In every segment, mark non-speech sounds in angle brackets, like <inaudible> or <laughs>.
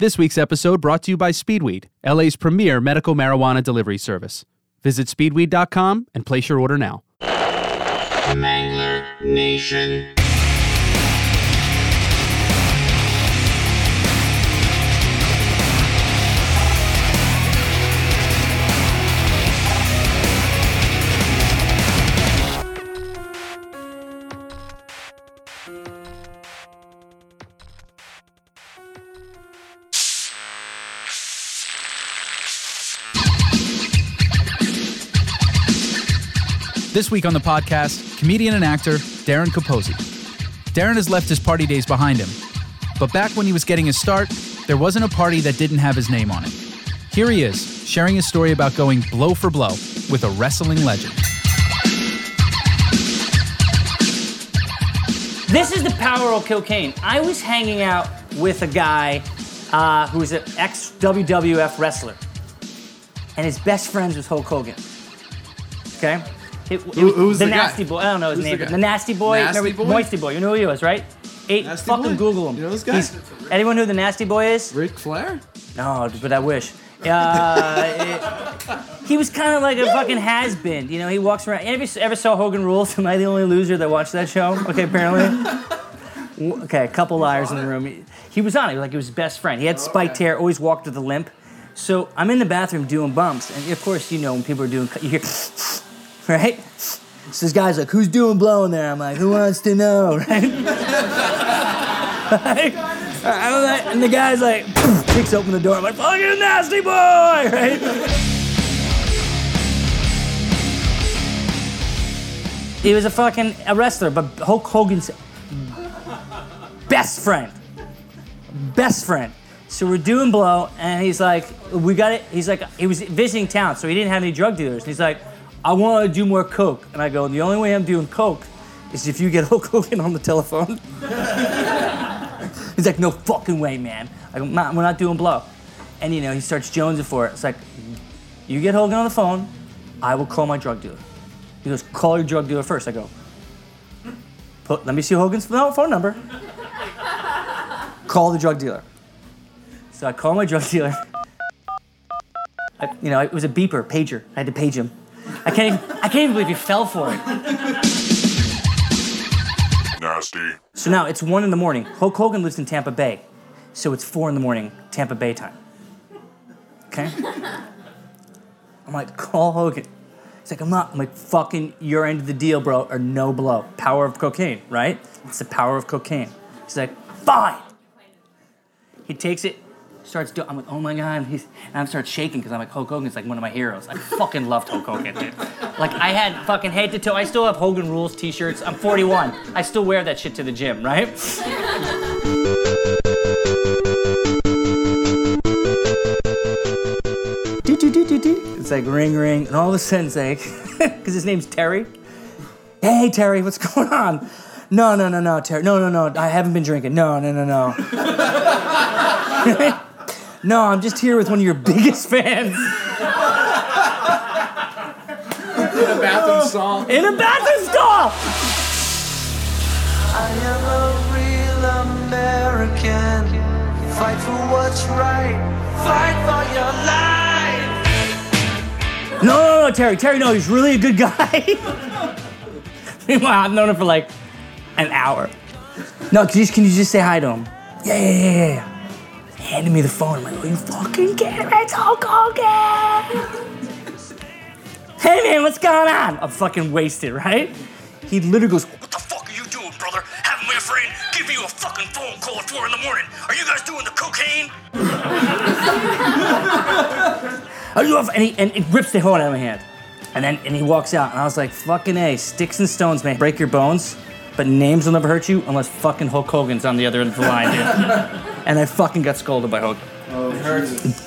This week's episode brought to you by Speedweed, LA's premier medical marijuana delivery service. Visit speedweed.com and place your order now. Mangler Nation. This week on the podcast, comedian and actor Darren Capozzi. Darren has left his party days behind him, but back when he was getting his start, there wasn't a party that didn't have his name on it. Here he is, sharing his story about going blow for blow with a wrestling legend. This is the power of cocaine. I was hanging out with a guy uh, who was an ex WWF wrestler, and his best friends was Hulk Hogan. Okay? It, it Who- was who's the, the guy? Nasty Boy. I don't know his Who's name. guy? but The, Nasty Boy. Nasty Remember- Boy? Moisty Boy. You know who he was, right? Eight. Nasty fucking Boy? Google him. You know this guy? He's- anyone know who the Nasty Boy is? Ric Flair? No, but I wish. Uh, it- he was kind of like a fucking has been. You know, he walks around. Ever, ever saw Hogan Rules? <laughs> Am I the only loser that watched that show? Okay, apparently. Okay, a couple liars in the room. He, he was on it like he was his best friend. He had spiked hair, always walked with a limp. So I'm in the bathroom doing bumps, and of course, you know when people are doing, you hear, <laughs> right? So this guy's like, "Who's doing blowing there?" I'm like, "Who wants to know?" <laughs> Right? I'm like- and the guy's like, <laughs> kicks open the door. I'm like, "Fucking nasty boy!" Right? He was a fucking a wrestler, but Hulk Hogan's best friend. Best friend. So we're doing blow, and he's like, we got it. He's like, he was visiting town, so he didn't have any drug dealers. He's like, I want to do more coke. And I go, the only way I'm doing coke is if you get <laughs> Hulk Hogan on the telephone. <laughs> he's like, no fucking way, man. I go, "Nah, we're not doing blow. And you know, he starts jonesing for it. It's like, you get Hogan on the phone, I will call my drug dealer. He goes, call your drug dealer first. I go, let me see Hogan's phone phone number. call the drug dealer. So I call my drug dealer. I, you know, it was a beeper, pager. I had to page him. I can't even, I can't even believe he fell for it. Nasty. So now it's one in the morning. Hulk Hogan lives in Tampa Bay. So it's four in the morning, Tampa Bay time. Okay? I'm like, call Hogan. He's like, I'm not. I'm like, fucking your end of the deal, bro, or no blow. Power of cocaine, right? It's the power of cocaine. He's like, fine. He takes it, starts doing. I'm like, oh my god. And, he's, and I start shaking because I'm like, Hulk Hogan's like one of my heroes. I fucking loved Hulk Hogan, dude. Like I had fucking head to toe. I still have Hogan Rules T-shirts. I'm 41. I still wear that shit to the gym, right? Do, do, do, do, do. It's like ring, ring, and all of a sudden it's like, <laughs> because his name's Terry. Hey, Terry, what's <laughs> going on? No, no, no, no, Terry. No, no, no. I haven't been drinking. No, no, no, no. <laughs> no, I'm just here with one of your biggest fans In a bathroom stall. in a bathroom stall. I am a real American. Fight for what's right. Fight for your life. No, no, no, Terry. Terry, no, he's really a good guy. <laughs> Meanwhile, I've known him for like an hour. No, can you, can you just say hi to him? Yeah, yeah, yeah, yeah, yeah. Handed me the phone. I'm like, are you fucking kidding me? It's Hulk Hogan. hey, man, what's going on? I'm fucking wasted, right? He literally goes, What the fuck are you doing, brother? Having my friend give you a fucking phone call at 4 in the morning. Are you guys doing the cocaine? Are you off? And he, and he rips the phone out of my hand. And then and he walks out, and I was like, fucking A, sticks and stones may break your bones, but names will never hurt you unless fucking Hulk Hogan's on the other end of the line, dude. <laughs> and I fucking got scolded by Hogan.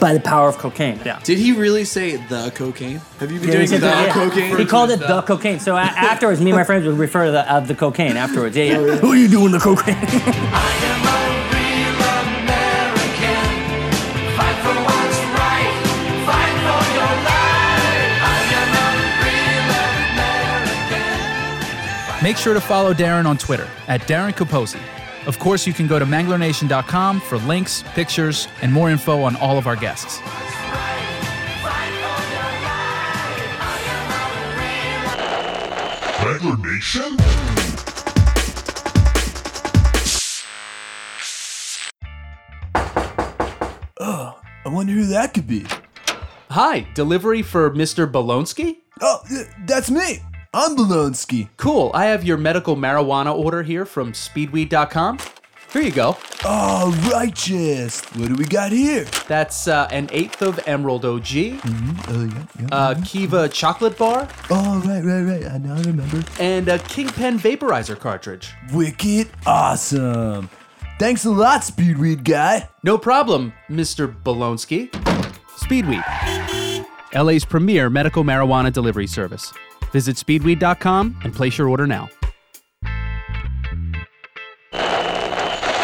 By the power of cocaine. Yeah. Did he really say the cocaine? Have you been Yeah, doing said the that, yeah. cocaine? He called it the cocaine. So a- <laughs> afterwards, me and my friends would refer to the, uh, the cocaine afterwards. Yeah, yeah. <laughs> Who are you doing the cocaine? I am a real American. Fight for what's right. Fight for your life. I am a real American. Make sure to follow Darren on Twitter at Darren Capozzi Of course, you can go to manglernation.com for links, pictures, and more info on all of our guests. Wrangler Nation? Oh, I wonder who that could be. Hi, delivery for Mr. Bolonsky? Oh, that's me. I'm Bolonsky. Cool, I have your medical marijuana order here from speedweed.com. Here you go. Oh, righteous. What do we got here? That's uh, an eighth of Emerald OG, Mm-hmm. Oh, yeah, yeah. a Kiva chocolate bar, oh, right, right, right. I now remember. and a Kingpen vaporizer cartridge. Wicked awesome. Thanks a lot, Speedweed guy. No problem, Mr. Bolonsky. Speedweed, LA's premier medical marijuana delivery service. Visit speedweed.com and place your order now.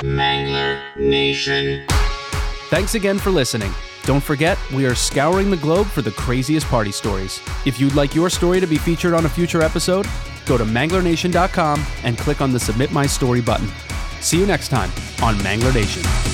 Mangler Nation. Thanks again for listening. Don't forget, we are scouring the globe for the craziest party stories. If you'd like your story to be featured on a future episode, go to manglernation.com and click on the Submit My Story button. See you next time on Mangler Nation.